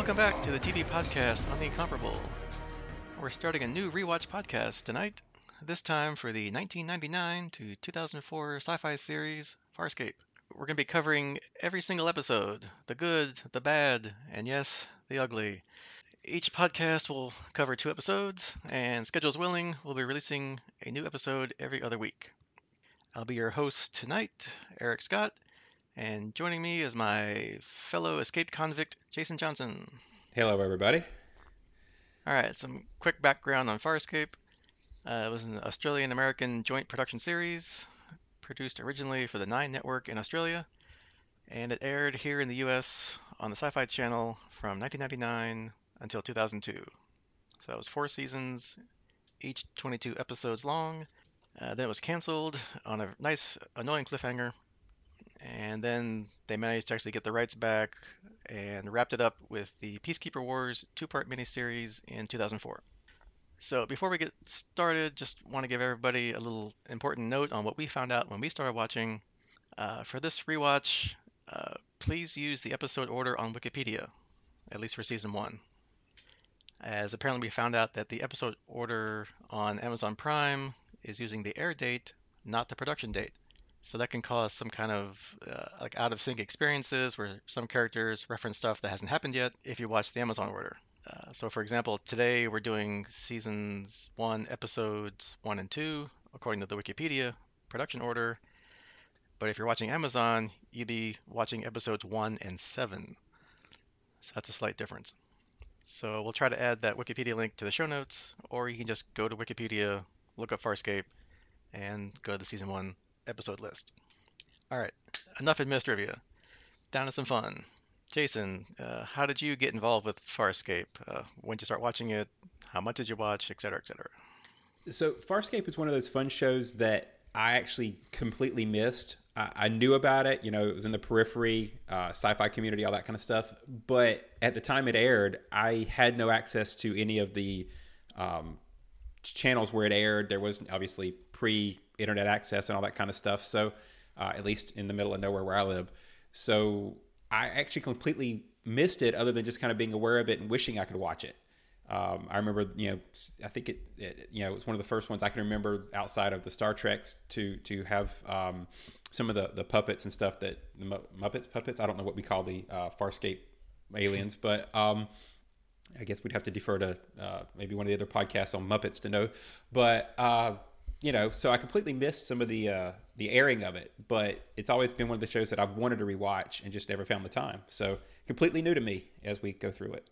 Welcome back to the TV podcast on the Incomparable. We're starting a new rewatch podcast tonight, this time for the 1999 to 2004 sci fi series Farscape. We're going to be covering every single episode the good, the bad, and yes, the ugly. Each podcast will cover two episodes, and schedules willing, we'll be releasing a new episode every other week. I'll be your host tonight, Eric Scott, and joining me is my fellow escaped convict, Jason Johnson. Hello, everybody. All right, some quick background on Farscape. Uh, it was an Australian American joint production series, produced originally for the Nine Network in Australia, and it aired here in the US on the Sci Fi Channel from 1999 until 2002. So that was four seasons, each 22 episodes long. Uh, then it was canceled on a nice, annoying cliffhanger. And then they managed to actually get the rights back and wrapped it up with the Peacekeeper Wars two part miniseries in 2004. So before we get started, just want to give everybody a little important note on what we found out when we started watching. Uh, for this rewatch, uh, please use the episode order on Wikipedia, at least for season one as apparently we found out that the episode order on Amazon Prime is using the air date, not the production date. So that can cause some kind of uh, like out of sync experiences where some characters reference stuff that hasn't happened yet if you watch the Amazon order. Uh, so, for example, today we're doing seasons one, episodes one and two, according to the Wikipedia production order. But if you're watching Amazon, you'd be watching episodes one and seven. So that's a slight difference. So we'll try to add that Wikipedia link to the show notes, or you can just go to Wikipedia, look up Farscape, and go to the season one episode list. All right, enough admist trivia. Down to some fun. Jason, uh, how did you get involved with Farscape? Uh, when did you start watching it? How much did you watch, et cetera, et cetera? So Farscape is one of those fun shows that I actually completely missed. I, I knew about it, you know, it was in the periphery, uh, sci-fi community, all that kind of stuff. But at the time it aired, I had no access to any of the um, channels where it aired. There was obviously pre-internet access and all that kind of stuff. So uh, at least in the middle of nowhere where I live. So I actually completely missed it, other than just kind of being aware of it and wishing I could watch it. Um, I remember, you know, I think it, it, you know, it was one of the first ones I can remember outside of the Star Treks to to have um, some of the the puppets and stuff that the Muppets puppets. I don't know what we call the uh, Farscape aliens, but um, I guess we'd have to defer to uh, maybe one of the other podcasts on Muppets to know. But uh, you know, so I completely missed some of the uh, the airing of it. But it's always been one of the shows that I've wanted to rewatch and just never found the time. So completely new to me as we go through it.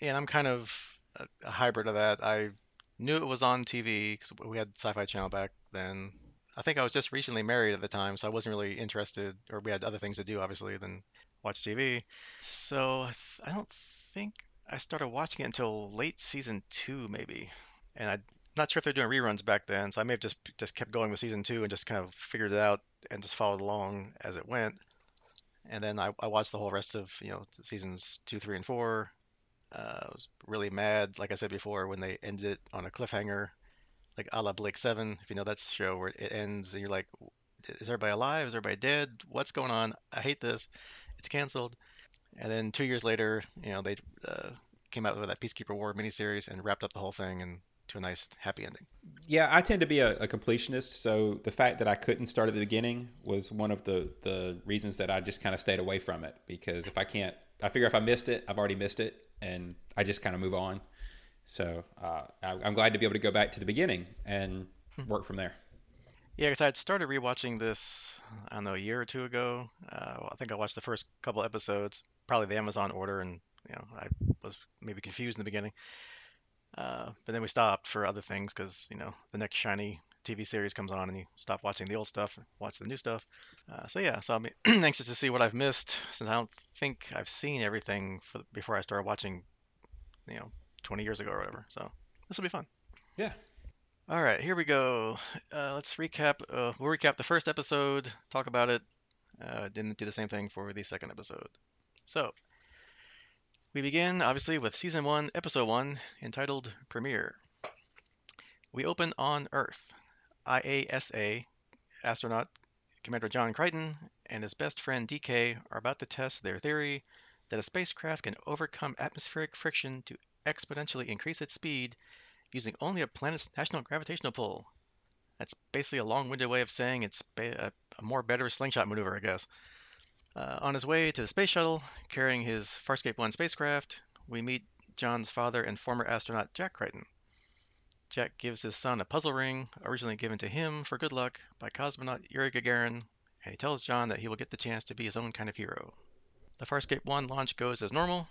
And I'm kind of a hybrid of that. I knew it was on TV because we had Sci-Fi Channel back then. I think I was just recently married at the time, so I wasn't really interested, or we had other things to do, obviously, than watch TV. So I, th- I don't think I started watching it until late season two, maybe. And I'm not sure if they're doing reruns back then, so I may have just just kept going with season two and just kind of figured it out and just followed along as it went. And then I, I watched the whole rest of you know seasons two, three, and four, uh, I was really mad, like I said before, when they ended it on a cliffhanger, like a la Blake Seven. If you know that show where it ends and you're like, is everybody alive? Is everybody dead? What's going on? I hate this. It's canceled. And then two years later, you know, they uh, came out with that Peacekeeper War miniseries and wrapped up the whole thing and to a nice happy ending. Yeah, I tend to be a, a, completionist, so the fact that I couldn't start at the beginning was one of the the reasons that I just kind of stayed away from it because if I can't, I figure if I missed it, I've already missed it, and I just kind of move on. So uh, I, am glad to be able to go back to the beginning and hmm. work from there. Yeah, because I had started rewatching this, I don't know, a year or two ago. Uh, well, I think I watched the first couple episodes, probably the Amazon order, and you know, I was maybe confused in the beginning. Uh, but then we stopped for other things because you know the next shiny TV series comes on and you stop watching the old stuff, watch the new stuff. Uh, so yeah, so I'm anxious to see what I've missed since I don't think I've seen everything for, before I started watching, you know, 20 years ago or whatever. So this will be fun. Yeah. All right, here we go. Uh, let's recap. Uh, we'll recap the first episode, talk about it. Uh, didn't do the same thing for the second episode. So we begin obviously with season one, episode one, entitled Premiere. We open on Earth. IASA astronaut Commander John Crichton and his best friend DK are about to test their theory that a spacecraft can overcome atmospheric friction to exponentially increase its speed using only a planet's national gravitational pull. That's basically a long-winded way of saying it's a more better slingshot maneuver, I guess. Uh, on his way to the space shuttle, carrying his Farscape 1 spacecraft, we meet John's father and former astronaut Jack Crichton. Jack gives his son a puzzle ring, originally given to him for good luck by cosmonaut Yuri Gagarin, and he tells John that he will get the chance to be his own kind of hero. The Farscape 1 launch goes as normal.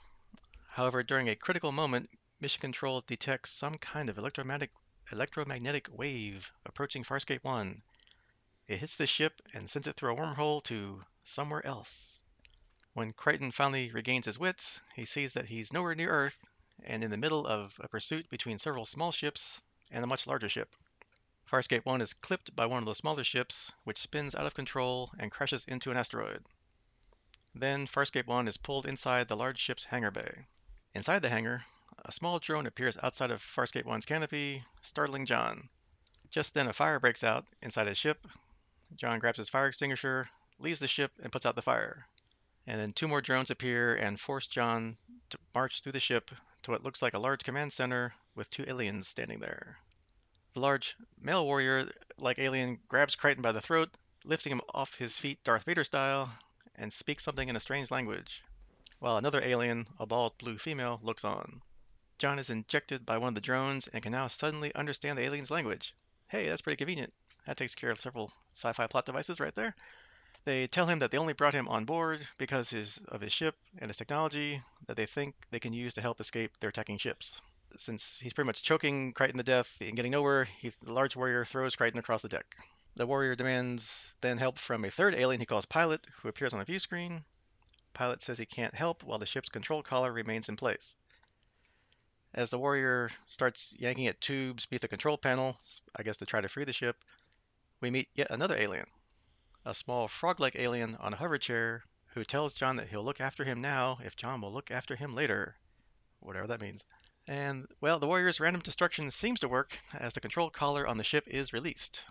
However, during a critical moment, Mission Control detects some kind of electromagnetic, electromagnetic wave approaching Farscape 1. It hits the ship and sends it through a wormhole to somewhere else. When Crichton finally regains his wits, he sees that he's nowhere near Earth and in the middle of a pursuit between several small ships and a much larger ship. Farscape 1 is clipped by one of the smaller ships, which spins out of control and crashes into an asteroid. Then Farscape 1 is pulled inside the large ship's hangar bay. Inside the hangar, a small drone appears outside of Farscape 1's canopy, startling John. Just then, a fire breaks out inside his ship. John grabs his fire extinguisher, leaves the ship and puts out the fire. And then two more drones appear and force John to march through the ship to what looks like a large command center with two aliens standing there. The large male warrior like alien grabs Crichton by the throat, lifting him off his feet Darth Vader style, and speaks something in a strange language, while another alien, a bald blue female, looks on. John is injected by one of the drones and can now suddenly understand the alien's language. Hey, that's pretty convenient. That takes care of several sci fi plot devices right there. They tell him that they only brought him on board because his, of his ship and his technology that they think they can use to help escape their attacking ships. Since he's pretty much choking Crichton to death and getting nowhere, he, the large warrior throws Crichton across the deck. The warrior demands then help from a third alien he calls Pilot, who appears on the view screen. Pilot says he can't help while the ship's control collar remains in place. As the warrior starts yanking at tubes beneath the control panel, I guess to try to free the ship, we meet yet another alien, a small frog-like alien on a hover chair who tells John that he'll look after him now if John will look after him later, whatever that means. And, well, the warrior's random destruction seems to work as the control collar on the ship is released.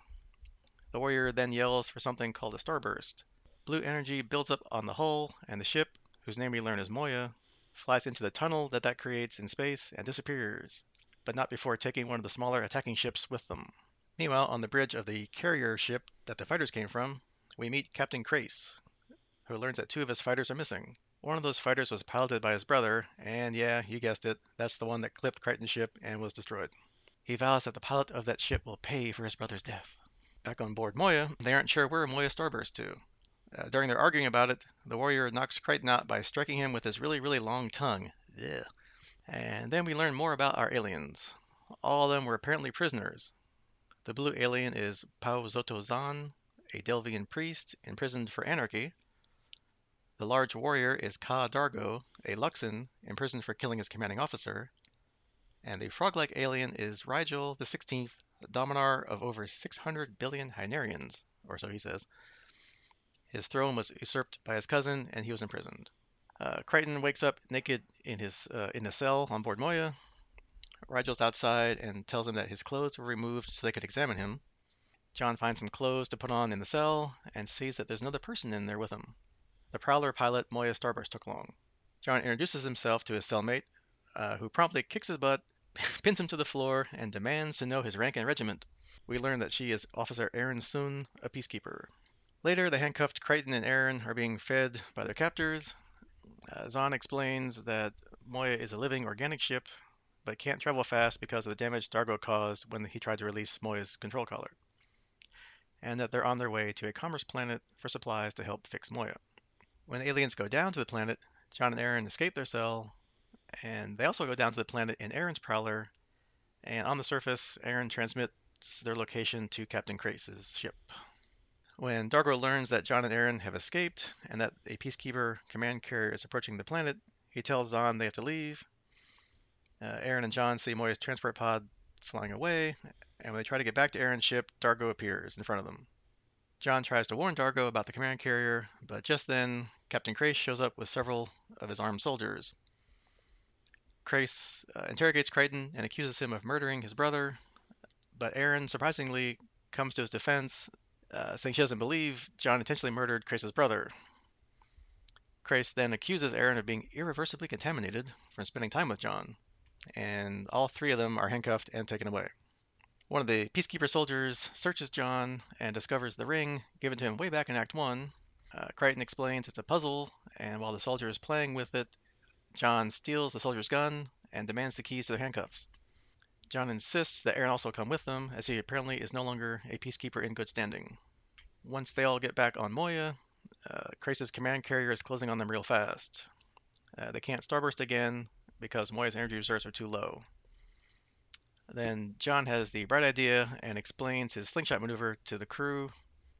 The warrior then yells for something called a starburst. Blue energy builds up on the hull, and the ship, whose name we learn is Moya, flies into the tunnel that that creates in space and disappears, but not before taking one of the smaller attacking ships with them. Meanwhile, on the bridge of the carrier ship that the fighters came from, we meet Captain Crais, who learns that two of his fighters are missing. One of those fighters was piloted by his brother, and yeah, you guessed it, that's the one that clipped Crichton's ship and was destroyed. He vows that the pilot of that ship will pay for his brother's death. Back on board Moya, they aren't sure where Moya starburst to. Uh, during their arguing about it, the warrior knocks Crichton out by striking him with his really, really long tongue. Ugh. And then we learn more about our aliens. All of them were apparently prisoners. The blue alien is Pa'u Zotoh Zhaan, a Delvian priest imprisoned for anarchy. The large warrior is Ka D'Argo, a Luxan imprisoned for killing his commanding officer. And the frog-like alien is Rygel the 16th, dominar of over 600 billion Hynerians, or so he says. His throne was usurped by his cousin, and he was imprisoned. Uh, Crichton wakes up naked in his uh, in a cell on board Moya. Rygel's outside and tells him that his clothes were removed so they could examine him. John finds some clothes to put on in the cell and sees that there's another person in there with him. The Prowler pilot Moya Starburst took along. John introduces himself to his cellmate, uh, who promptly kicks his butt, pins him to the floor, and demands to know his rank and regiment. We learn that she is Officer Aeryn Sun, a peacekeeper. Later, the handcuffed Crichton and Aaron are being fed by their captors. Uh, Zhaan explains that Moya is a living organic ship, but can't travel fast because of the damage D'Argo caused when he tried to release Moya's control collar and that they're on their way to a commerce planet for supplies to help fix Moya. When the aliens go down to the planet, John and Aeryn escape their cell, and they also go down to the planet in Aeryn's prowler, and on the surface, Aeryn transmits their location to Captain Crais' ship. When D'Argo learns that John and Aeryn have escaped and that a Peacekeeper command carrier is approaching the planet, he tells Zhaan they have to leave. Uh, Aeryn and John see Moya's transport pod flying away, and when they try to get back to Aeryn's ship, D'Argo appears in front of them. John tries to warn D'Argo about the command carrier, but just then, Captain Crais shows up with several of his armed soldiers. Crais uh, interrogates Crichton and accuses him of murdering his brother, but Aeryn surprisingly comes to his defense, uh, saying she doesn't believe John intentionally murdered Crais' brother. Crais then accuses Aeryn of being irreversibly contaminated from spending time with John, and all three of them are handcuffed and taken away. One of the Peacekeeper soldiers searches John and discovers the ring given to him way back in Act 1. Uh, Crichton explains it's a puzzle, and while the soldier is playing with it, John steals the soldier's gun and demands the keys to the handcuffs. John insists that Aeryn also come with them, as he apparently is no longer a peacekeeper in good standing. Once they all get back on Moya, uh, Crais' command carrier is closing on them real fast. Uh, they can't starburst again because Moya's energy reserves are too low. Then John has the bright idea and explains his slingshot maneuver to the crew.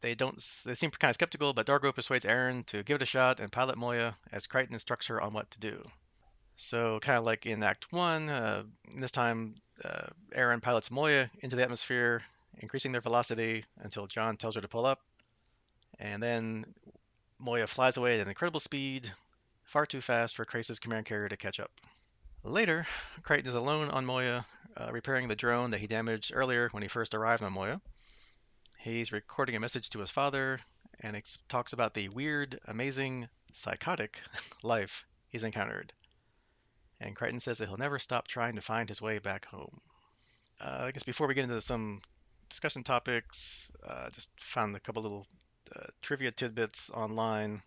They don't. They seem kind of skeptical, but D'Argo persuades Aeryn to give it a shot and pilot Moya as Crichton instructs her on what to do. So, kind of like in Act One, uh, this time uh, Aeryn pilots Moya into the atmosphere, increasing their velocity until John tells her to pull up, and then Moya flies away at an incredible speed, far too fast for Crais' command carrier to catch up. Later, Crichton is alone on Moya, uh, repairing the drone that he damaged earlier when he first arrived on Moya. He's recording a message to his father and it talks about the weird, amazing, psychotic life he's encountered. And Crichton says that he'll never stop trying to find his way back home. Uh, I guess before we get into some discussion topics, uh, just found a couple little uh, trivia tidbits online.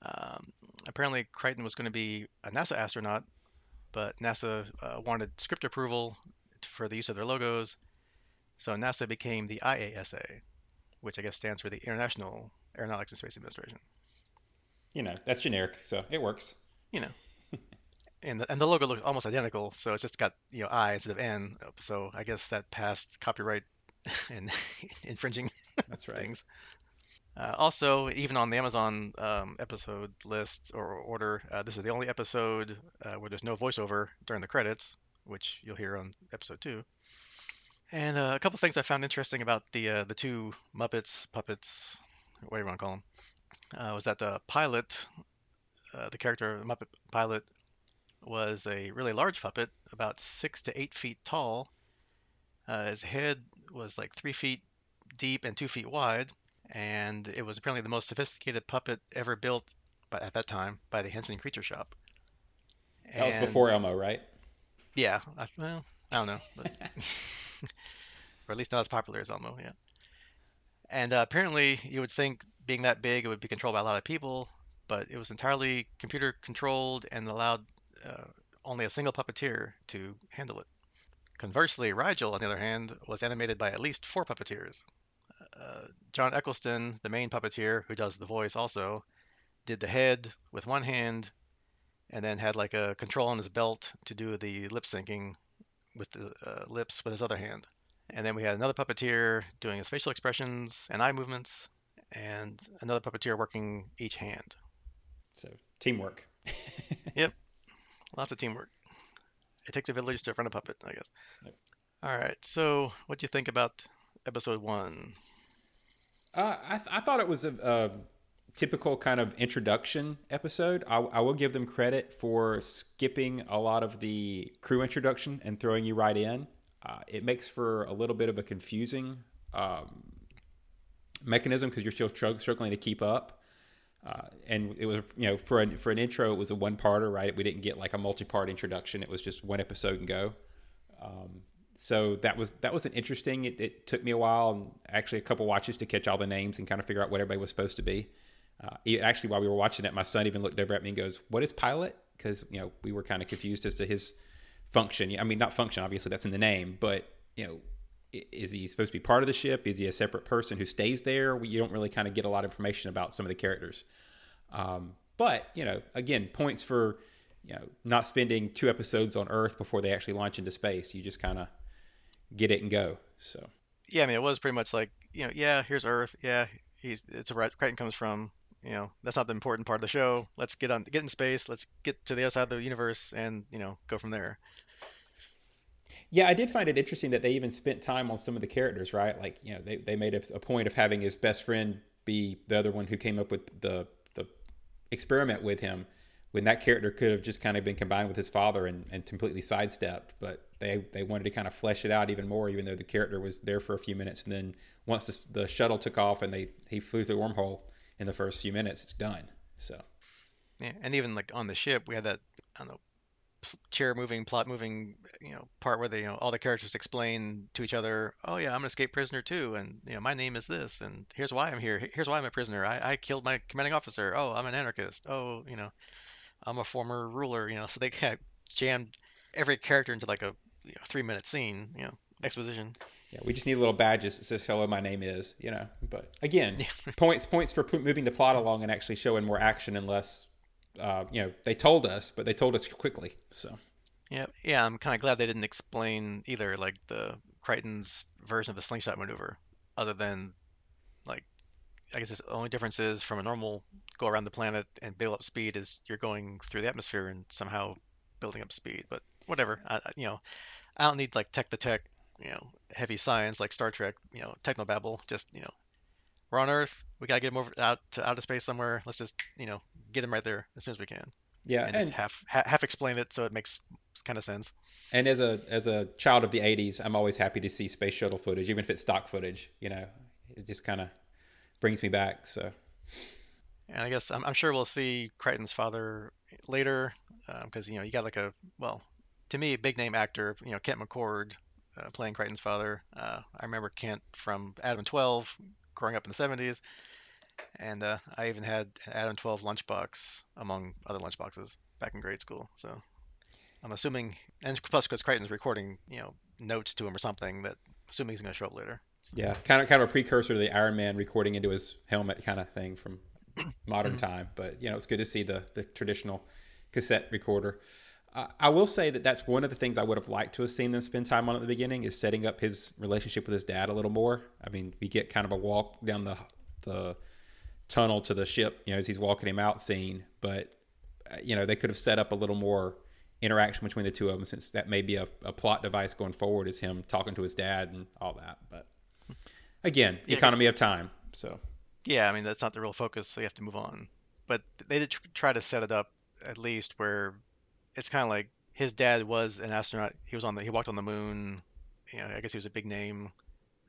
Um, apparently, Crichton was going to be a NASA astronaut but NASA uh, wanted script approval for the use of their logos. So NASA became the IASA, which I guess stands for the International Aeronautics and Space Administration. You know, that's generic, so it works. You know. and the, and the logo looks almost identical, so it's just got, you know, I instead of N. So I guess that passed copyright and infringing that's right. things. Uh, also, even on the Amazon um, episode list or order, uh, this is the only episode uh, where there's no voiceover during the credits, which you'll hear on episode two. And uh, a couple things I found interesting about the uh, the two Muppets, puppets, whatever you want to call them, uh, was that the pilot, the character Muppet pilot, was a really large puppet, about six to eight feet tall. his head was like three feet deep and two feet wide and it was apparently the most sophisticated puppet ever built by, at that time by the Henson Creature Shop. That was before Elmo, right? Yeah, I, well, I don't know, but, or at least not as popular as Elmo. Yeah, and uh, apparently you would think being that big it would be controlled by a lot of people, but it was entirely computer controlled and allowed uh, only a single puppeteer to handle it. Conversely, Rygel, on the other hand, was animated by at least four puppeteers. Uh, John Eccleston, the main puppeteer who does the voice, also did the head with one hand, and then had like a control on his belt to do the lip syncing with the uh, lips with his other hand. And then we had another puppeteer doing his facial expressions and eye movements, and another puppeteer working each hand. So teamwork. yep, lots of teamwork. It takes a village to run a puppet, I guess. Yep. All right. So, what do you think about episode one? Uh, I, th- I thought it was a, a, typical kind of introduction episode. I, I, will give them credit for skipping a lot of the crew introduction and throwing you right in. Uh, it makes for a little bit of a confusing um, mechanism because you're still struggling to keep up. Uh, and it was, you know, for an, for an intro, it was a one parter, right? We didn't get like a multi part introduction. It was just one episode and go. Um, so that was that was an interesting. It, it, took me a while and actually a couple watches to catch all the names and kind of figure out what everybody was supposed to be. Uh, actually, while we were watching it, my son even looked over at me and goes, "What is pilot?" Because you know we were kind of confused as to his function. I mean, not function. Obviously, that's in the name, but you know, is he supposed to be part of the ship? Is he a separate person who stays there? We, you don't really kind of get a lot of information about some of the characters. Um, but you know, again, points for you know not spending two episodes on Earth before they actually launch into space. You just kind of get it and go. So yeah, I mean, it was pretty much like you know, yeah, here's Earth. Yeah, he's it's a right. Crichton comes from. You know, that's not the important part of the show. Let's get on, get in space. Let's get to the other side of the universe, and you know, go from there. Yeah, I did find it interesting that they even spent time on some of the characters, right? Like, you know, they, they made a, a point of having his best friend be the other one who came up with the the experiment with him when that character could have just kind of been combined with his father and, and completely sidestepped. But they, they wanted to kind of flesh it out even more, even though the character was there for a few minutes. And then once the, the shuttle took off and they he flew through the wormhole in the first few minutes, it's done. So Yeah, and even like on the ship, we had that I don't know chair moving, plot moving, you know, part where they, you know, all the characters explain to each other, oh yeah, I'm an escaped prisoner too, and you know, my name is this, and here's why I'm here. Here's why I'm a prisoner. I, I killed my commanding officer. Oh, I'm an anarchist. Oh, you know, I'm a former ruler. You know, so they kind of jammed every character into like a you know, three minute scene. You know, exposition. Yeah, we just need little badges that says "Hello, my name is." You know, but again, points points for moving the plot along and actually showing more action and less uh, you know, they told us, but they told us quickly. So. Yeah, yeah, I'm kind of glad they didn't explain either, like the Crichton's version of the slingshot maneuver, other than like, I guess the only difference is from a normal go around the planet and build up speed is you're going through the atmosphere and somehow building up speed. But whatever, I, you know, I don't need like tech to tech, you know, heavy science like Star Trek, you know, technobabble. Just you know, we're on Earth. We gotta get him over out to outer space somewhere. Let's just you know get him right there as soon as we can. Yeah, and, and just half half explain it so it makes kind of sense. And as a as a child of the '80s, I'm always happy to see space shuttle footage, even if it's stock footage. You know, it just kind of brings me back. So. And I guess I'm, I'm sure we'll see Crichton's father later, because um, you know you got like a well, to me, a big name actor. You know, Kent McCord uh, playing Crichton's father. Uh, I remember Kent from Adam 12, growing up in the 70s. And uh, I even had Adam 12 lunchbox among other lunchboxes back in grade school. So I'm assuming, and plus because Crichton's recording, you know, notes to him or something that assuming he's going to show up later. Yeah, kind of kind of a precursor to the Iron Man recording into his helmet kind of thing from modern mm-hmm. time. But you know, it's good to see the the traditional cassette recorder. Uh, I will say that that's one of the things I would have liked to have seen them spend time on at the beginning is setting up his relationship with his dad a little more. I mean, we get kind of a walk down the the tunnel to the ship, you know, as he's walking him out scene. But uh, you know, they could have set up a little more interaction between the two of them, since that may be a, a plot device going forward, is him talking to his dad and all that. But again, yeah, economy of time. So yeah, I mean that's not the real focus, so you have to move on. But they did try to set it up at least where it's kind of like his dad was an astronaut. He was on the he walked on the moon. You know, I guess he was a big name.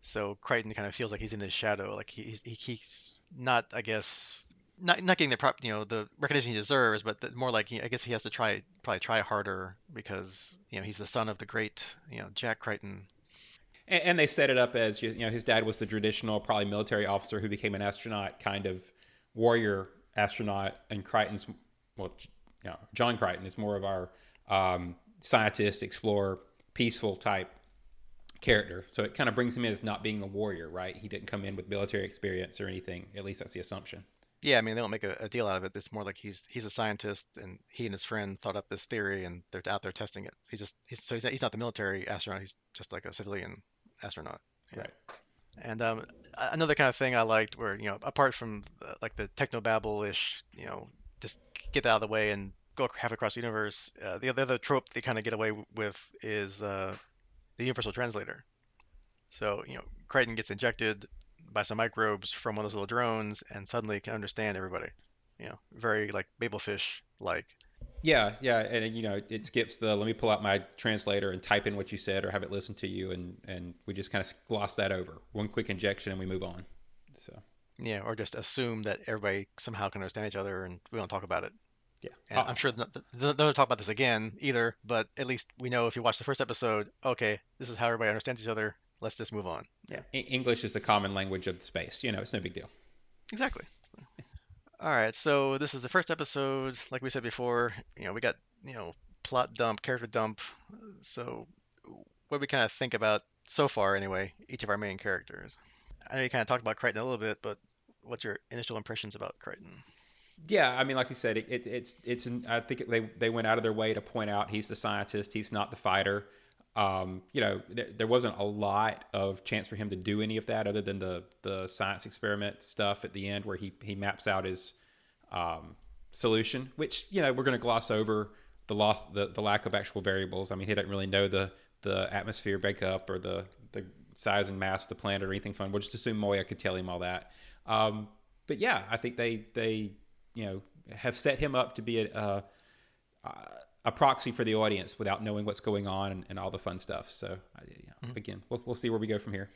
So Crichton kind of feels like he's in his shadow. Like he, he's not, I guess, not not getting the prop, you know, the recognition he deserves, but the, more like he, I guess he has to try probably try harder because you know he's the son of the great you know Jack Crichton. And, and they set it up as you know his dad was the traditional probably military officer who became an astronaut, kind of warrior astronaut, and Crichton's well, you know, John Crichton is more of our um, scientist, explorer, peaceful type character. So it kind of brings him in as not being a warrior, right? He didn't come in with military experience or anything. At least that's the assumption. Yeah, I mean they don't make a, a, deal out of it. It's more like he's he's a scientist, and he and his friend thought up this theory, and they're out there testing it. He just he's, so he's not, he's not the military astronaut. He's just like a civilian astronaut. Yeah. Right. And um, another kind of thing I liked, where you know, apart from the, like the techno babble ish, you know, just get that out of the way and go half across the universe. Uh, the other trope they kind of get away with is uh, the universal translator. So, you know, Crichton gets injected by some microbes from one of those little drones and suddenly can understand everybody. You know, very like Babelfish like. Yeah, yeah, and you know, it skips the let me pull out my translator and type in what you said or have it listen to you, and and we just kind of gloss that over. One quick injection and we move on. So. Yeah, or just assume that everybody somehow can understand each other and we don't talk about it. Yeah, and I'm uh-uh. sure they'll talk about this again either. But at least we know if you watch the first episode, okay, this is how everybody understands each other. Let's just move on. Yeah, English is the common language of the space. You know, it's no big deal. Exactly. All right, so this is the first episode. Like we said before, you know, we got you know plot dump, character dump. So, what we kind of think about so far, anyway? Each of our main characters. I know you kind of talked about Crichton a little bit, but what's your initial impressions about Crichton? Yeah, I mean, like you said, it, it, it's it's. I think they they went out of their way to point out he's the scientist, he's not the fighter. Um, you know, there, wasn't a lot of chance for him to do any of that other than the the science experiment stuff at the end where he he maps out his um, solution, which you know we're going to gloss over the loss the, the lack of actual variables. I mean, he doesn't really know the the atmosphere breakup or the the size and mass of the planet or anything fun. We'll just assume Moya could tell him all that. Um, but yeah, I think they they you know have set him up to be a, a, a proxy for the audience without knowing what's going on and, and all the fun stuff. So you know, mm-hmm. again, we'll we'll see where we go from here.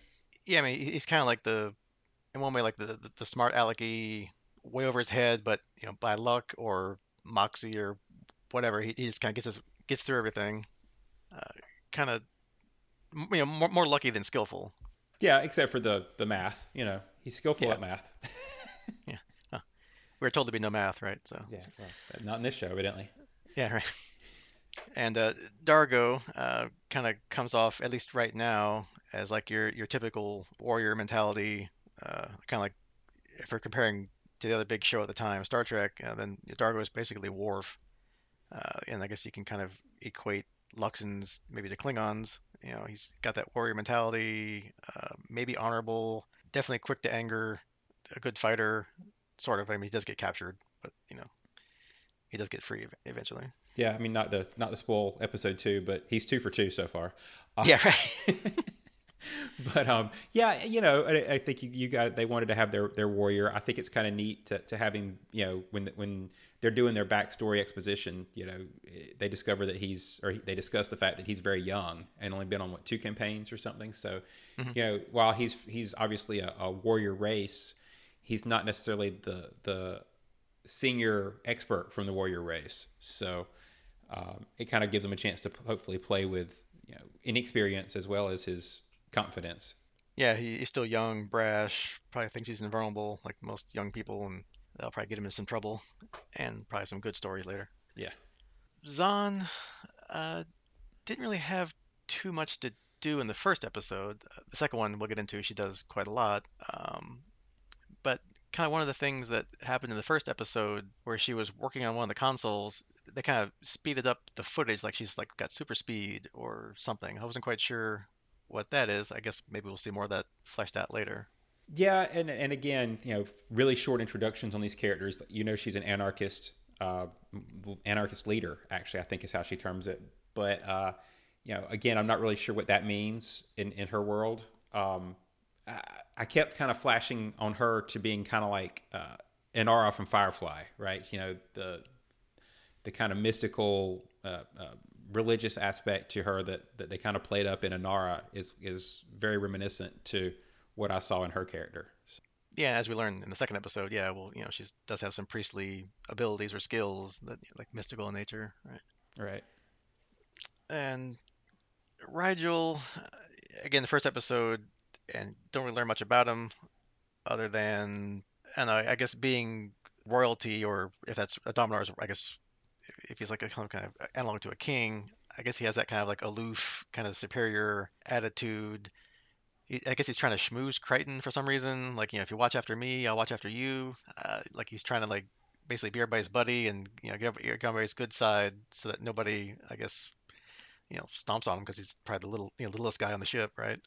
Yeah, I mean, he's kind of like the in one way like the the, the smart alecky way over his head, but you know by luck or moxie or whatever. He, he just kind of gets his, gets through everything. Uh, kind of, you know, more, more lucky than skillful. Yeah, except for the the math. You know, he's skillful Yeah. at math. Yeah. We were told to be no math, right? So yeah, well, not in this show, evidently. yeah, right. And uh, D'Argo uh, kind of comes off, at least right now, as like your your typical warrior mentality. Uh, kind of like if we're comparing to the other big show at the time, Star Trek, uh, then D'Argo is basically Worf. Uh, and I guess you can kind of equate Luxan's maybe to Klingons. You know, he's got that warrior mentality, uh, maybe honorable, definitely quick to anger, a good fighter, sort of. I mean, he does get captured, but you know, he does get free eventually. Yeah, I mean, not to not to spoil episode two, but he's two for two so far. Uh, Yeah, right. but um, yeah, you know, I, I think you, you got they wanted to have their their warrior. I think it's kind of neat to, to have him. You know, when when they're doing their backstory exposition, you know, they discover that he's or they discuss the fact that he's very young and only been on what two campaigns or something. So, Mhm. you know, while he's he's obviously a, a warrior race, he's not necessarily the the senior expert from the warrior race. So um, it kind of gives him a chance to hopefully play with you know inexperience as well as his confidence. Yeah, he, he's still young, brash, probably thinks he's invulnerable, like most young people, and that'll probably get him into some trouble, and probably some good stories later. Yeah. Zhaan uh, didn't really have too much to do in the first episode. The second one we'll get into, she does quite a lot. Um, but kind of one of the things that happened in the first episode where she was working on one of the consoles, they kind of speeded up the footage, like she's like got super speed or something. I wasn't quite sure what that is. I guess maybe we'll see more of that fleshed out later. Yeah, and and again, you know, really short introductions on these characters. You know, she's an anarchist, uh, anarchist leader. Actually, I think is how she terms it. But uh, you know, again, I'm not really sure what that means in in her world. Um, I, I kept kind of flashing on her to being kind of like uh, Inara from Firefly, right? You know, the the kind of mystical, uh, uh, religious aspect to her that, that they kind of played up in Inara is is very reminiscent to what I saw in her character. So, Yeah, as we learned in the second episode, yeah, well, you know, she does have some priestly abilities or skills that like mystical in nature, right? right. And Rygel, again, the first episode, and don't really learn much about him, other than I don't know, I guess being royalty, or if that's a Dominar's, I guess if he's like a kind of analog to a king, I guess he has that kind of like aloof, kind of superior attitude. I guess he's trying to schmooze Crichton for some reason. Like, you know, if you watch after me, I'll watch after you. Uh, like he's trying to like basically be everybody's buddy and you know get get everybody's good side so that nobody, I guess, you know, stomps on him because he's probably the little, you know, littlest guy on the ship, right?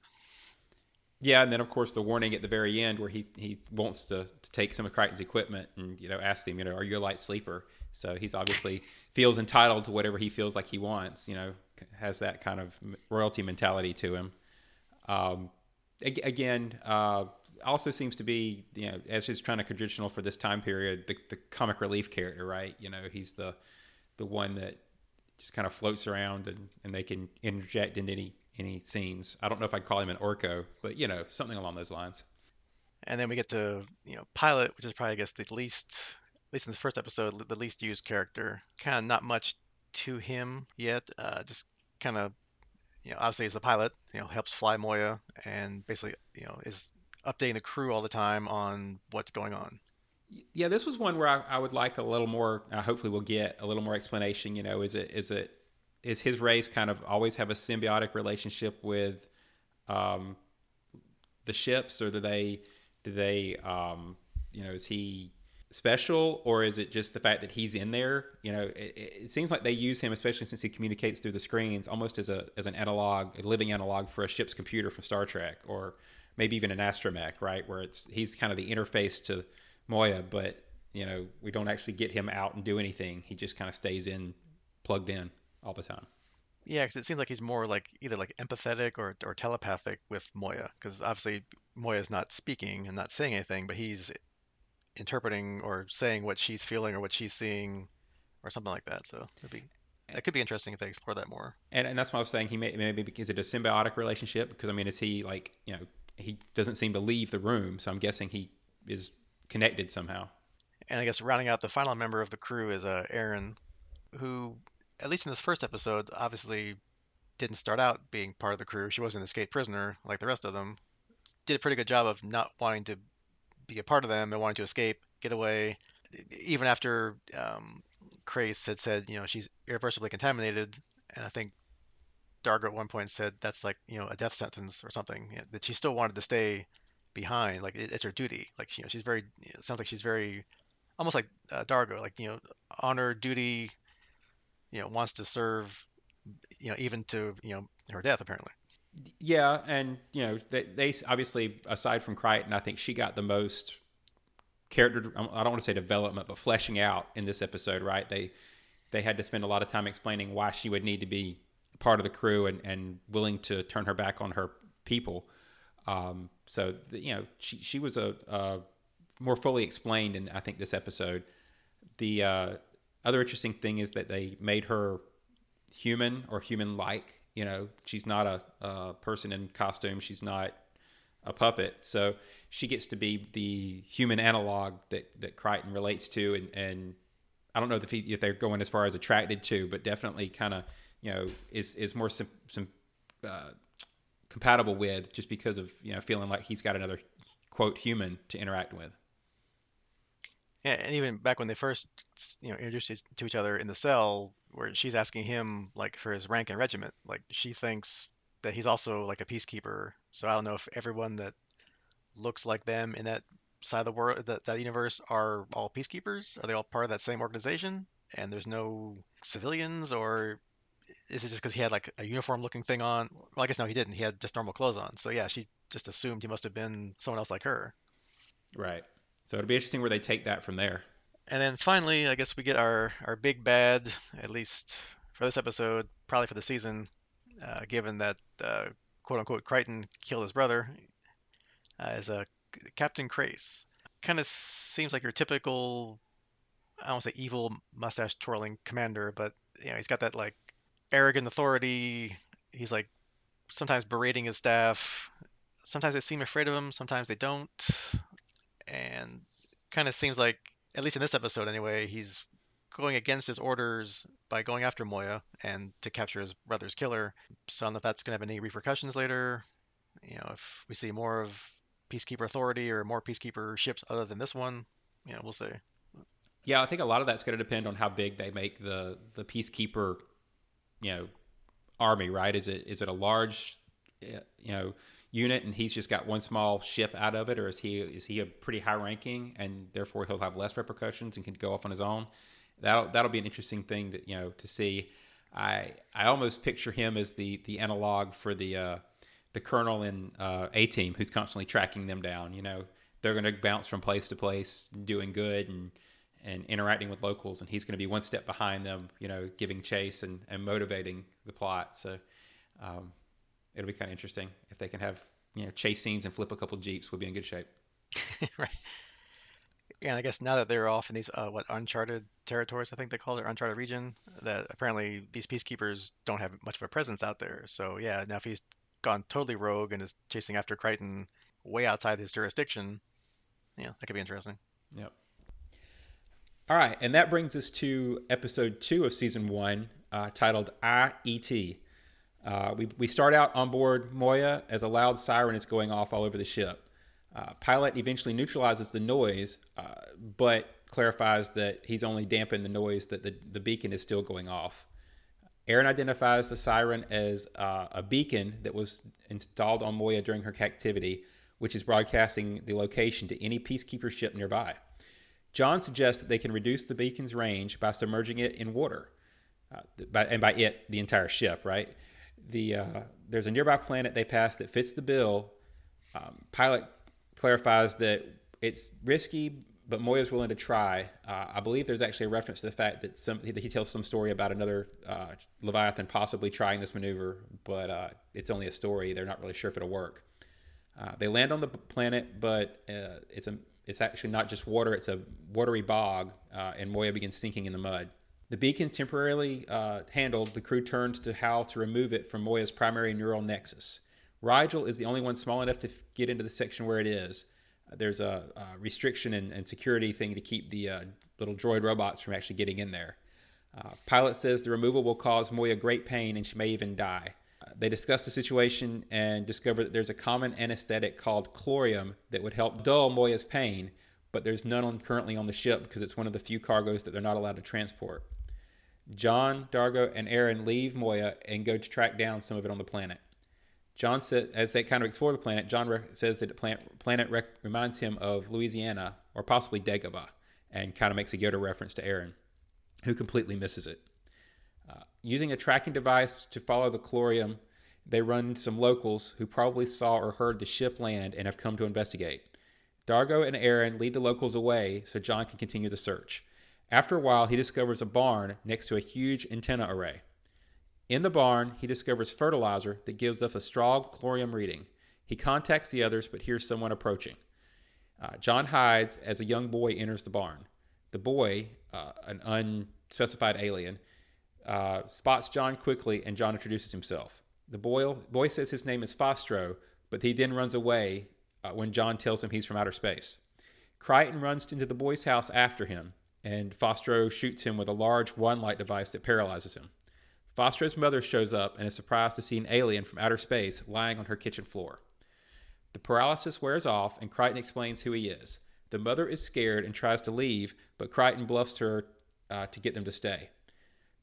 Yeah, and then of course the warning at the very end where he he wants to, to take some of Crichton's equipment and you know asks him, you know, are you a light sleeper? So he's obviously feels entitled to whatever he feels like he wants. You know, has that kind of royalty mentality to him. Um, ag- again, uh, also seems to be you know as is trying to traditional for this time period, the, the comic relief character, right? You know, he's the the one that just kind of floats around and, and they can interject into any any scenes. I don't know if I'd call him an Orko, but you know, something along those lines. And then we get to, you know, Pilot, which is probably, I guess, the least, at least in the first episode, the least used character. Kind of not much to him yet. Uh, just kind of, you know, obviously he's the pilot, you know, helps fly Moya and basically, you know, is updating the crew all the time on what's going on. Yeah, this was one where I, I would like a little more. Uh, hopefully, we'll get a little more explanation. You know, is it is it is his race kind of always have a symbiotic relationship with um, the ships, or do they do they um, you know is he special, or is it just the fact that he's in there? You know, it, it seems like they use him, especially since he communicates through the screens, almost as a as an analog, a living analog for a ship's computer from Star Trek, or maybe even an astromech, right? Where it's he's kind of the interface to Moya, but you know we don't actually get him out and do anything. He just kind of stays in, plugged in all the time. Yeah, because it seems like he's more like either like empathetic or, or telepathic with Moya, because obviously Moya's not speaking and not saying anything, but he's interpreting or saying what she's feeling or what she's seeing or something like that. So it'd be that could be interesting if they explore that more. And and that's why I was saying he may maybe is it a symbiotic relationship? Because I mean, is he like you know he doesn't seem to leave the room, so I'm guessing he is connected somehow. And I guess rounding out the final member of the crew is uh, Aeryn, who, at least in this first episode, obviously didn't start out being part of the crew. She wasn't an escaped prisoner like the rest of them. Did a pretty good job of not wanting to be a part of them and wanting to escape, get away. Even after um, Crais had said, you know, she's irreversibly contaminated, and I think D'Argo at one point said that's like, you know, a death sentence or something. you know, that she still wanted to stay behind, like it, it's her duty. Like, you know, she's very. It sounds like she's very, almost like uh, D'Argo, like you know, honor, duty. You know, wants to serve. You know, even to you know her death apparently. Yeah, and you know they, they obviously aside from Crichton, I think she got the most character. I don't want to say development, but fleshing out in this episode. Right? They they had to spend a lot of time explaining why she would need to be part of the crew and, and willing to turn her back on her people. Um, so the, you know she she was a, a, more fully explained in I think this episode. The uh, other interesting thing is that they made her human or human like you know, she's not a, a person in costume. She's not a puppet. So she gets to be the human analog that, that Crichton relates to. And, and I don't know if, he, if they're going as far as attracted to, but definitely kind of, you know, is, is more some, uh, compatible with just because of, you know, feeling like he's got another quote human to interact with. And even back when they first, you know, introduced to each other in the cell, where she's asking him like for his rank and regiment. Like she thinks that he's also like a peacekeeper. So I don't know if everyone that looks like them in that side of the world, that, that universe, are all peacekeepers. Are they all part of that same organization? And there's no civilians, or is it just because he had like a uniform looking thing on? Well, I guess no, he didn't. He had just normal clothes on. So yeah, she just assumed he must have been someone else like her. Right. So it'll be interesting where they take that from there. And then finally, I guess we get our, our big bad, at least for this episode, probably for the season, uh, given that uh, quote unquote Crichton killed his brother, uh, as a Captain Crais. Kind of seems like your typical, I don't say evil mustache twirling commander, but you know he's got that like arrogant authority. He's like sometimes berating his staff. Sometimes they seem afraid of him. Sometimes they don't. And kind of seems like at least in this episode anyway, he's going against his orders by going after Moya and to capture his brother's killer. So I don't know if that's going to have any repercussions later. You know, if we see more of Peacekeeper Authority or more Peacekeeper ships other than this one, you know, we'll see. Yeah, I think a lot of that's going to depend on how big they make the the Peacekeeper, you know, army. Right? Is it is it a large, eh, you know, unit and he's just got one small ship out of it, or is he is he a pretty high ranking and therefore he'll have less repercussions and can go off on his own? That'll that'll be an interesting thing to you know to see. I I almost picture him as the the analog for the uh, the colonel in uh, A Team who's constantly tracking them down. You know they're going to bounce from place to place, doing good and and interacting with locals, and he's going to be one step behind them. You know, giving chase and and motivating the plot. So. Um, it'll be kind of interesting if they can have you know chase scenes and flip a couple jeeps. We'll be in good shape. right. And I guess now that they're off in these uh, what uncharted territories, I think they call it uncharted region, that apparently these peacekeepers don't have much of a presence out there. So yeah, now if he's gone totally rogue and is chasing after Crichton way outside his jurisdiction, yeah, that could be interesting. Yep. All right, and that brings us to episode two of season one, uh, titled IET. Uh, we, we start out on board Moya as a loud siren is going off all over the ship. Uh, pilot eventually neutralizes the noise, uh, but clarifies that he's only dampened the noise that the, the beacon is still going off. Aeryn identifies the siren as uh, a beacon that was installed on Moya during her captivity, which is broadcasting the location to any peacekeeper ship nearby. John suggests that they can reduce the beacon's range by submerging it in water, uh, by, and by it, the entire ship, right? The uh, there's a nearby planet they pass that fits the bill. Um, pilot clarifies that it's risky, but Moya's willing to try. Uh, I believe there's actually a reference to the fact that some he, he tells some story about another uh, Leviathan possibly trying this maneuver, but uh, it's only a story. They're not really sure if it'll work. Uh, they land on the planet, but uh, it's a it's actually not just water; it's a watery bog, and Moya begins sinking in the mud. The beacon temporarily uh, handled, the crew turned to Hal to remove it from Moya's primary neural nexus. Rigel is the only one small enough to get into the section where it is. there's a, restriction and, and, security thing to keep the uh, little droid robots from actually getting in there. Uh, Pilot says the removal will cause Moya great pain and she may even die. They discuss the situation and discover that there's a common anesthetic called clorium that would help dull Moya's pain, but there's none on, currently on the ship because it's one of the few cargoes that they're not allowed to transport. John, D'Argo, and Aeryn leave Moya and go to track down some of it on the planet. John said, as they kind of explore the planet, John re- says that the planet, planet rec- reminds him of Louisiana or possibly Dagobah, and kind of makes a Yoda reference to Aeryn, who completely misses it. Uh, using a tracking device to follow the clorium, they run some locals who probably saw or heard the ship land and have come to investigate. D'Argo and Aeryn lead the locals away so John can continue the search. After a while, he discovers a barn next to a huge antenna array. In the barn, he discovers fertilizer that gives off a strong clorium reading. He contacts the others but hears someone approaching. Uh, John hides as a young boy enters the barn. The boy, uh, an unspecified alien, uh, spots John quickly and John introduces himself. The boy, boy says his name is Fostro, but he then runs away uh, when John tells him he's from outer space. Crichton runs into the boy's house after him, and Fostro shoots him with a large one light device that paralyzes him. Fostro's mother shows up and is surprised to see an alien from outer space lying on her kitchen floor. The paralysis wears off, and Crichton explains who he is. The mother is scared and tries to leave, but Crichton bluffs her uh, to get them to stay.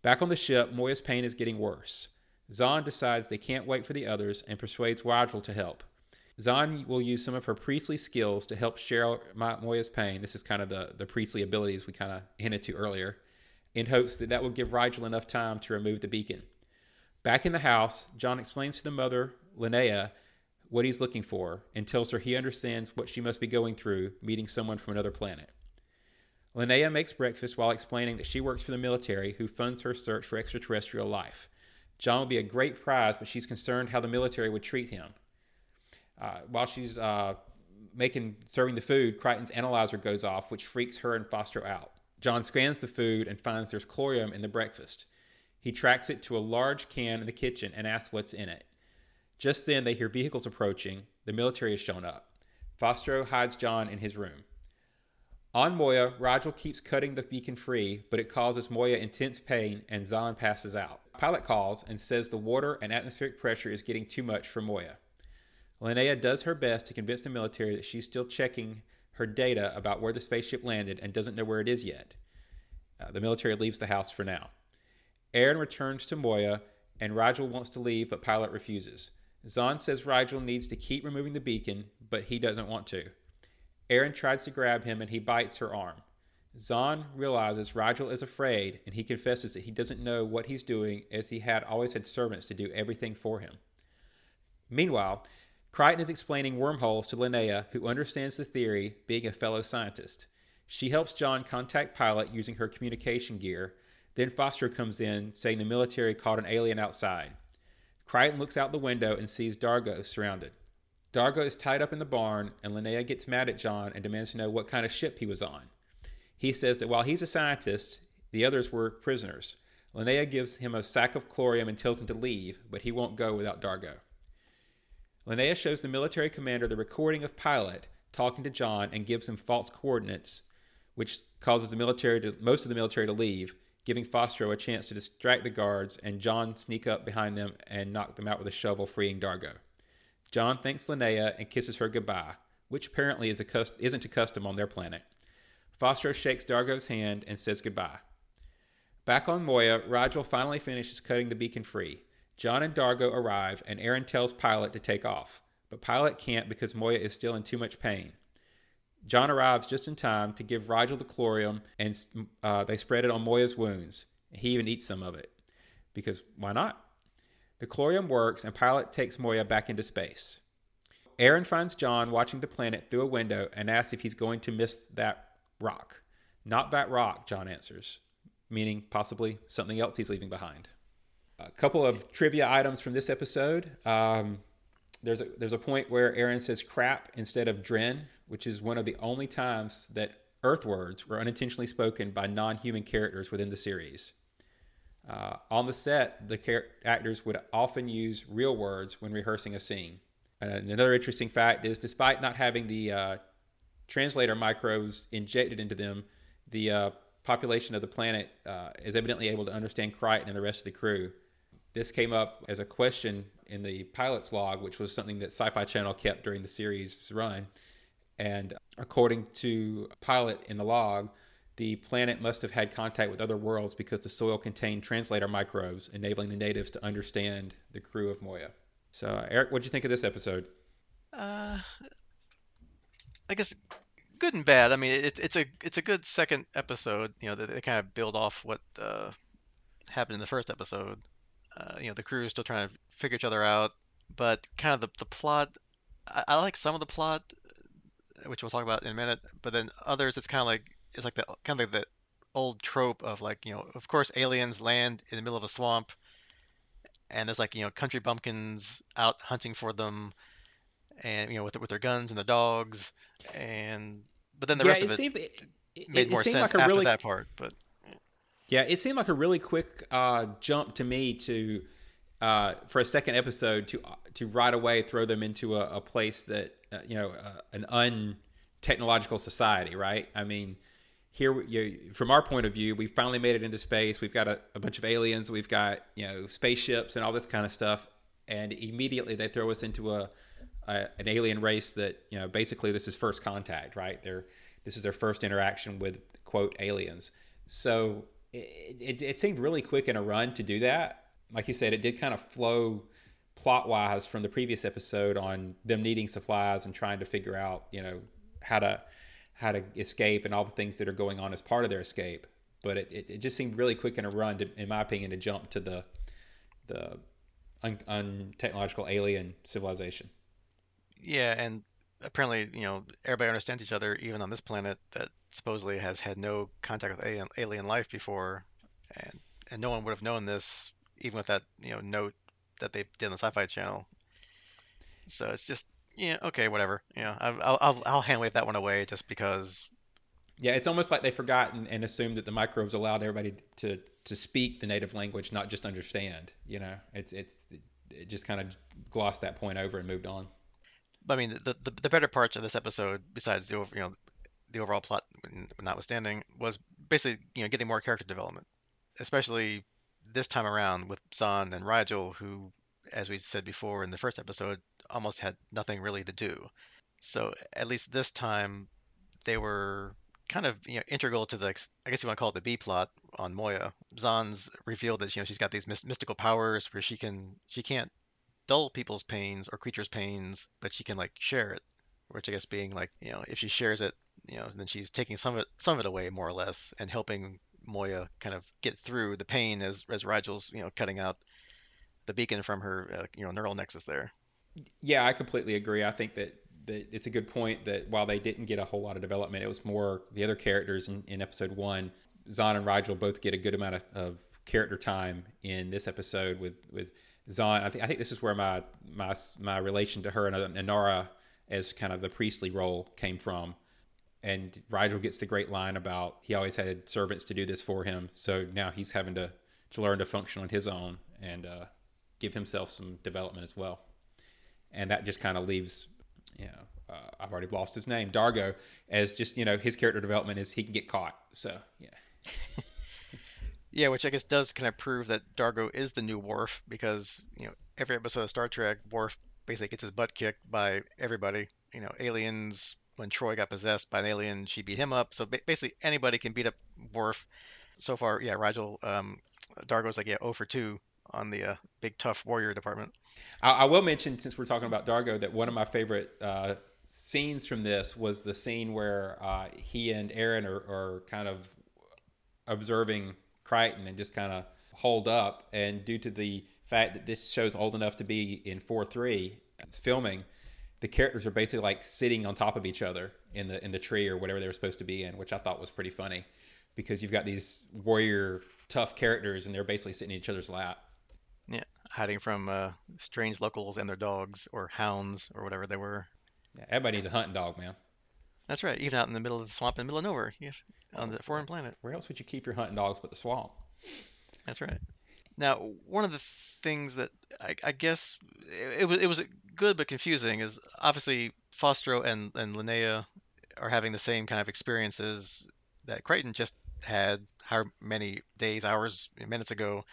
Back on the ship, Moya's pain is getting worse. Zhaan decides they can't wait for the others and persuades Rygel to help. Zhaan will use some of her priestly skills to help share Moya's pain. This is kind of the, the priestly abilities we kind of hinted to earlier in hopes that that will give Rygel enough time to remove the beacon. Back in the house, John explains to the mother, Linnea, what he's looking for and tells her he understands what she must be going through meeting someone from another planet. Linnea makes breakfast while explaining that she works for the military who funds her search for extraterrestrial life. John would be a great prize, but she's concerned how the military would treat him. Uh, while she's uh, making serving the food, Crichton's analyzer goes off, which freaks her and Foster out. John scans the food and finds there's clorium in the breakfast. He tracks it to a large can in the kitchen and asks what's in it. Just then, they hear vehicles approaching. The military has shown up. Fostro hides John in his room. On Moya, Rygel keeps cutting the beacon free, but it causes Moya intense pain and Zhaan passes out. Pilot calls and says the water and atmospheric pressure is getting too much for Moya. Linnea does her best to convince the military that she's still checking her data about where the spaceship landed and doesn't know where it is yet. Uh, the military leaves the house for now. Aeryn returns to Moya, and Rygel wants to leave, but Pilot refuses. Zhaan says Rygel needs to keep removing the beacon, but he doesn't want to. Aeryn tries to grab him, and he bites her arm. Zhaan realizes Rygel is afraid, and he confesses that he doesn't know what he's doing, as he had always had servants to do everything for him. Meanwhile, Crichton is explaining wormholes to Linnea, who understands the theory, being a fellow scientist. She helps John contact Pilot using her communication gear. Then Foster comes in, saying the military caught an alien outside. Crichton looks out the window and sees D'Argo surrounded. D'Argo is tied up in the barn, and Linnea gets mad at John and demands to know what kind of ship he was on. He says that while he's a scientist, the others were prisoners. Linnea gives him a sack of clorium and tells him to leave, but he won't go without D'Argo. Linnea shows the military commander the recording of Pilot talking to John and gives him false coordinates, which causes the military to, most of the military to leave, giving Fostro a chance to distract the guards and John sneak up behind them and knock them out with a shovel, freeing D'Argo. John thanks Linnea and kisses her goodbye, which apparently is a cust- isn't a custom on their planet. Fostro shakes D'Argo's hand and says goodbye. Back on Moya, Rygel finally finishes cutting the beacon free. John and D'Argo arrive, and Aeryn tells Pilot to take off, but Pilot can't because Moya is still in too much pain. John arrives just in time to give Rygel the clorium, and uh, they spread it on Moya's wounds. He even eats some of it, because why not? The clorium works, and Pilot takes Moya back into space. Aeryn finds John watching the planet through a window and asks if he's going to miss that rock. Not that rock, John answers, meaning possibly something else he's leaving behind a couple of trivia items from this episode. Um, there's a there's a point where Aeryn says crap instead of dren, which is one of the only times that Earth words were unintentionally spoken by non-human characters within the series. Uh, on the set, the char- actors would often use real words when rehearsing a scene. And another interesting fact is, despite not having the uh, translator microbes injected into them, the uh, population of the planet uh, is evidently able to understand Crichton and the rest of the crew. This came up as a question in the pilot's log, which was something that Sci Fi Channel kept during the series' run. And according to Pilot in the log, the planet must have had contact with other worlds because the soil contained translator microbes, enabling the natives to understand the crew of Moya. So, Eric, what do you think of this episode? Uh, I guess good and bad. I mean, it's it's a it's a good second episode. You know, they, they kind of build off what uh, happened in the first episode. Uh, you know, the crew is still trying to figure each other out, but kind of the the plot. I, I like some of the plot, which we'll talk about in a minute. But then others, it's kind of like it's like the kind of like the old trope of like you know, of course, aliens land in the middle of a swamp, and there's like you know, country bumpkins out hunting for them, and you know, with with their guns and their dogs, and but then the yeah, rest it of it, seemed, it, made it more sense like a after really, that part. But Yeah, it seemed like a really quick uh, jump to me to uh, for a second episode to to right away throw them into a, a place that uh, you know uh, an untechnological society, right? I mean, here you, from our point of view, we finally made it into space. We've got a, a bunch of aliens. We've got you know spaceships and all this kind of stuff, and immediately they throw us into a, a an alien race that you know basically this is first contact, right? They're this is their first interaction with quote aliens. So it, it, it seemed really quick in a run to do that. Like you said, it did kind of flow plot wise from the previous episode on them needing supplies and trying to figure out, you know, how to how to escape and all the things that are going on as part of their escape. But it, it, it just seemed really quick in a run, to, in my opinion, to jump to the the un, untechnological alien civilization. yeah, and apparently, you know, everybody understands each other, even on this planet that supposedly has had no contact with alien, life before, and and no one would have known this, even with that, you know, note that they did on the Sci-Fi Channel. So it's just, yeah, okay, whatever. I- I'll I'll I'll hand wave that one away just because. Yeah, it's almost like they forgot and, and assumed that the microbes allowed everybody to to speak the native language, not just understand. You know, it's it's it just kind of glossed that point over and moved on. I mean, the, the the better parts of this episode, besides the over, you know, the overall plot notwithstanding, was basically you know getting more character development, especially this time around with Zhaan and Rygel, who, as we said before in the first episode, almost had nothing really to do. So at least this time, they were kind of you know integral to the I guess you want to call it the B plot on Moya. Zhaan's revealed that you know she's got these mystical powers where she can she can't dull people's pains or creatures' pains, but she can like share it. Which I guess being like, you know, if she shares it, you know, then she's taking some of it some of it away more or less and helping Moya kind of get through the pain as as Rygel's, you know, cutting out the beacon from her uh, you know neural nexus there. Yeah, I completely agree. I think that, that it's a good point that while they didn't get a whole lot of development, it was more the other characters in, in episode one. Zhaan and Rygel both get a good amount of, of character time in this episode with with Zhaan. I think I think this is where my my my relation to her and Inara as kind of the priestly role came from. And Rygel gets the great line about he always had servants to do this for him, so now he's having to to learn to function on his own and uh, give himself some development as well and that just kind of leaves you know uh, I've already lost his name D'Argo as just you know his character development is he can get caught so yeah Yeah, which I guess does kind of prove that D'Argo is the new Worf because, you know, every episode of Star Trek, Worf basically gets his butt kicked by everybody. You know, aliens, when Troi got possessed by an alien, she beat him up. So basically anybody can beat up Worf. So far, yeah, Rygel, um, D'Argo's like, yeah, 0 for 2 on the uh, big tough warrior department. I, I will mention since we're talking about D'Argo that one of my favorite uh, scenes from this was the scene where uh, he and Aeryn are, are kind of observing Crichton and just kind of hold up. And due to the fact that this show's old enough to be in 4 3 filming, the characters are basically like sitting on top of each other in the in the tree or whatever they were supposed to be in, which I thought was pretty funny because you've got these warrior tough characters and they're basically sitting in each other's lap. Yeah, hiding from uh, strange locals and their dogs or hounds or whatever they were. Yeah, everybody needs a hunting dog, man. That's right, even out in the middle of the swamp in the middle of nowhere, yeah, on oh, the foreign planet. Where else would you keep your hunting dogs but the swamp? That's right. Now, one of the things that I, I guess it, it was it was good but confusing is obviously Fostro and and Linnea are having the same kind of experiences that Crichton just had how many days, hours, minutes ago,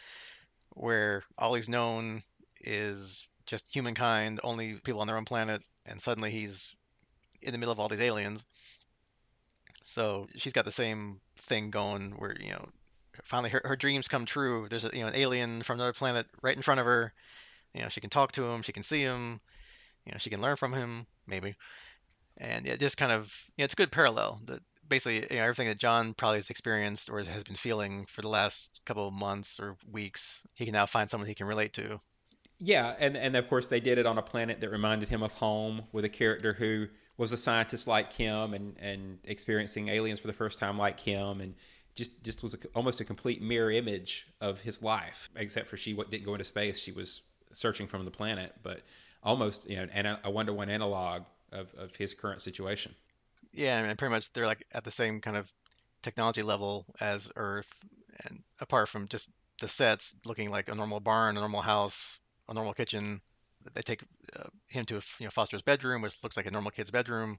where all he's known is just humankind, only people on their own planet, and suddenly he's in the middle of all these aliens. So she's got the same thing going where, you know, finally her, her dreams come true. There's a, you know an alien from another planet right in front of her. You know, she can talk to him, she can see him, you know, she can learn from him, maybe. And it just kind of, you know, it's a good parallel that basically you know, everything that John probably has experienced or has been feeling for the last couple of months or weeks, he can now find someone he can relate to. Yeah, and and of course they did it on a planet that reminded him of home with a character who was a scientist like him and and experiencing aliens for the first time like him and just just was a, almost a complete mirror image of his life except for she didn't go into space. She was searching from the planet but almost you know and a Wonder Woman analog of, of his current situation. Yeah and pretty much they're like at the same kind of technology level as earth and apart from just the sets looking like a normal barn a normal house a normal kitchen they take uh, him to a, you know Foster's bedroom which looks like a normal kid's bedroom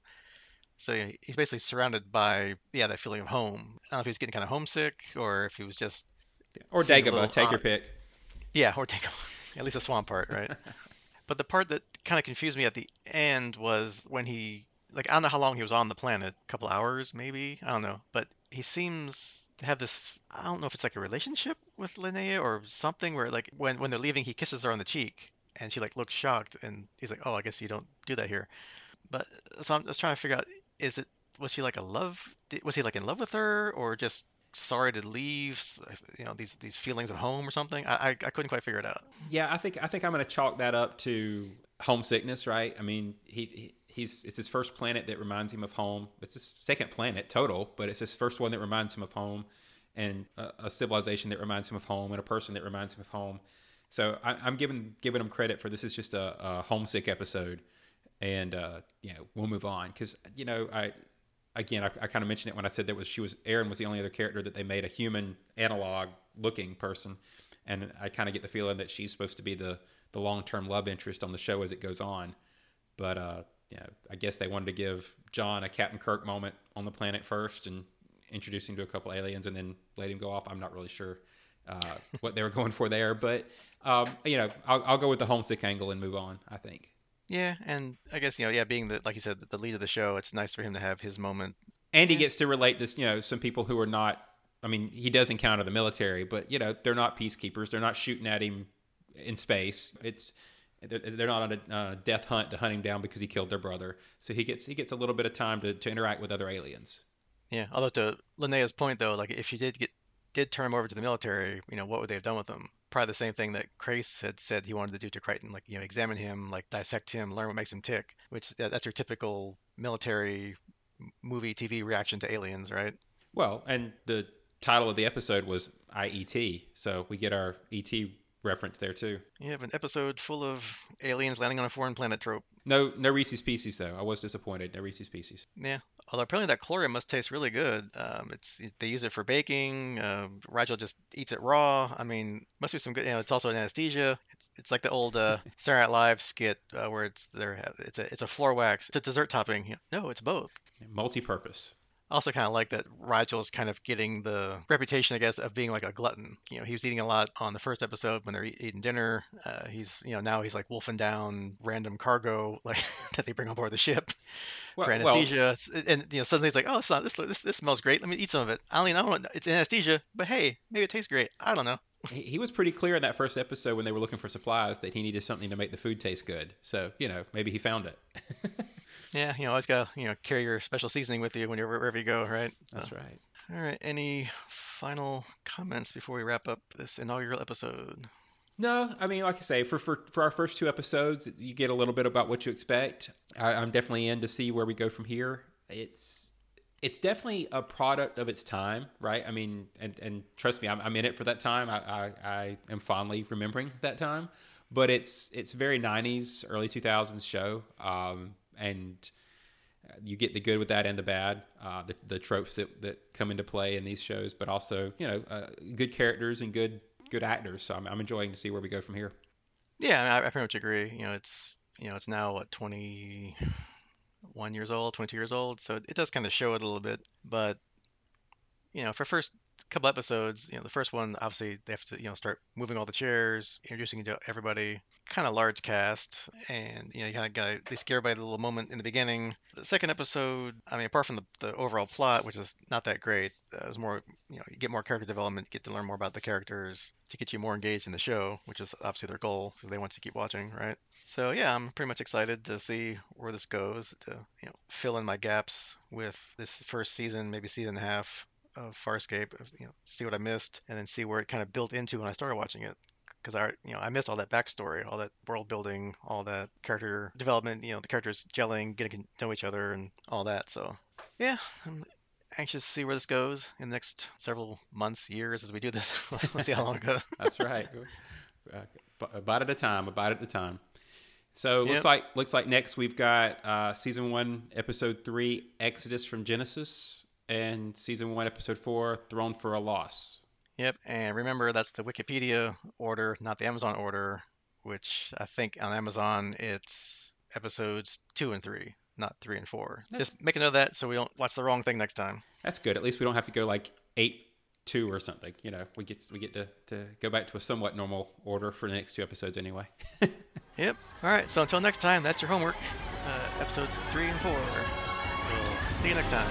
so he's basically surrounded by yeah that feeling of home. I don't know if he was getting kind of homesick or if he was just or Dagobah, take your pick. Yeah, or Dagobah. At least the swamp part, right? but the part that kind of confused me at the end was when he like I don't know how long he was on the planet, a couple hours maybe, I don't know, but he seems to have this I don't know if it's like a relationship with Linnea or something where like when when they're leaving he kisses her on the cheek and she like looks shocked and he's like, "Oh, I guess you don't do that here." But uh, so I'm just trying to figure out is it was she like a love was he like in love with her or just sorry to leave you know these these feelings of home or something? I, I, I couldn't quite figure it out. Yeah i think i think i'm to chalk that up to homesickness right? I mean he, he he's it's his first planet that reminds him of home. It's his second planet total but it's his first one that reminds him of home and a, a civilization that reminds him of home and a person that reminds him of home so I, am giving giving him credit for this is just a, a homesick episode and uh, you know we'll move on because you know I again I, I kind of mentioned it when I said that was she was Aeryn was the only other character that they made a human analog looking person, and I kind of get the feeling that she's supposed to be the the long term love interest on the show as it goes on, but uh, you know I guess they wanted to give John a Captain Kirk moment on the planet first and introduce him to a couple aliens and then let him go off. I'm not really sure. Uh, what they were going for there, but um, you know, I'll, I'll go with the homesick angle and move on. I think. Yeah, and I guess you know, yeah, being the like you said, the lead of the show, it's nice for him to have his moment. And he gets to relate to you know some people who are not. I mean, he does encounter the military, but you know they're not peacekeepers. They're not shooting at him in space. It's they're not on a uh, death hunt to hunt him down because he killed their brother. So he gets he gets a little bit of time to, to interact with other aliens. Yeah, although to Linnea's point though, like if she did get did turn him over to the military, you know, what would they have done with him? Probably the same thing that Crais had said he wanted to do to Crichton, like you know, examine him, like dissect him, learn what makes him tick. Which that's your typical military movie TV reaction to aliens, right? Well, and the title of the episode was I, E.T., so we get our ET reference there too. You have an episode full of aliens landing on a foreign planet trope. No, no Reese's Pieces though. I was disappointed. No Reese's Pieces. Yeah, although apparently that chlorine must taste really good. Um, it's they use it for baking. Uh, Rygel just eats it raw. I mean, must be some good. You know, it's also an anesthesia. It's, it's like the old uh, Saturday Night Live skit uh, where it's there. It's a it's a floor wax. It's a dessert topping. No, it's both. Multi-purpose also kind of like that Rygel's kind of getting the reputation, I guess, of being like a glutton. You know, he was eating a lot on the first episode when they're eating dinner. Uh, he's, you know, now he's like wolfing down random cargo like that they bring on board the ship well, for anesthesia. Well, and you know, suddenly he's like, oh, it's not, this, this this smells great. Let me eat some of it. I don't know, it's anesthesia, but hey, maybe it tastes great. I don't know. he was pretty clear in that first episode when they were looking for supplies that he needed something to make the food taste good. So, you know, maybe he found it. Yeah, you know, always got to, you know, carry your special seasoning with you whenever wherever you go, right? So. That's right. All right. Any final comments before we wrap up this inaugural episode? No, I mean, like I say, for, for, for our first two episodes, you get a little bit about what you expect. I, I'm definitely in to see where we go from here. It's it's definitely a product of its time, right? I mean, and, and trust me, I'm, I'm in it for that time. I, I, I am fondly remembering that time, but it's it's very 90s, early 2000s show. Um, and uh, you get the good with that and the bad, uh, the, the tropes that, that come into play in these shows, but also you know uh, good characters and good good actors. So I'm, I'm enjoying to see where we go from here. Yeah, I, I pretty much agree. You know, it's you know it's now what 21 years old, 22 years old. So it does kind of show it a little bit. But, you know, for first couple episodes, you know, the first one, obviously they have to, you know, start moving all the chairs, introducing everybody, kind of large cast. And, you know, you kind of got, they scare by the little moment in the beginning. The second episode, I mean, apart from the, the overall plot, which is not that great, uh, it was more, you know, you get more character development, get to learn more about the characters to get you more engaged in the show, which is obviously their goal. So they want to keep watching, right? So yeah, I'm pretty much excited to see where this goes. To you know, fill in my gaps with this first season, maybe season and a half of Farscape. You know, see what I missed, and then see where it kind of built into when I started watching it. Because I, you know, I missed all that backstory, all that world building, all that character development. You know, the characters gelling, getting to know each other, and all that. So yeah, I'm anxious to see where this goes in the next several months, years as we do this. we'll see how long it goes. That's right. Uh, about at a time. About at a time. So looks like looks like next we've got uh, season one, episode three, Exodus from Genesis, and season one, episode four, Thrown for a Loss. Yep, and remember that's the Wikipedia order, not the Amazon order, which I think on Amazon it's episodes two and three, not three and four. That's- Just make a note of that so we don't watch the wrong thing next time. That's good. At least we don't have to go like eight two or something. You know, we get we get to, to go back to a somewhat normal order for the next two episodes anyway. Yep. All right. So until next time, that's your homework. Uh, episodes three and four. We'll see you next time.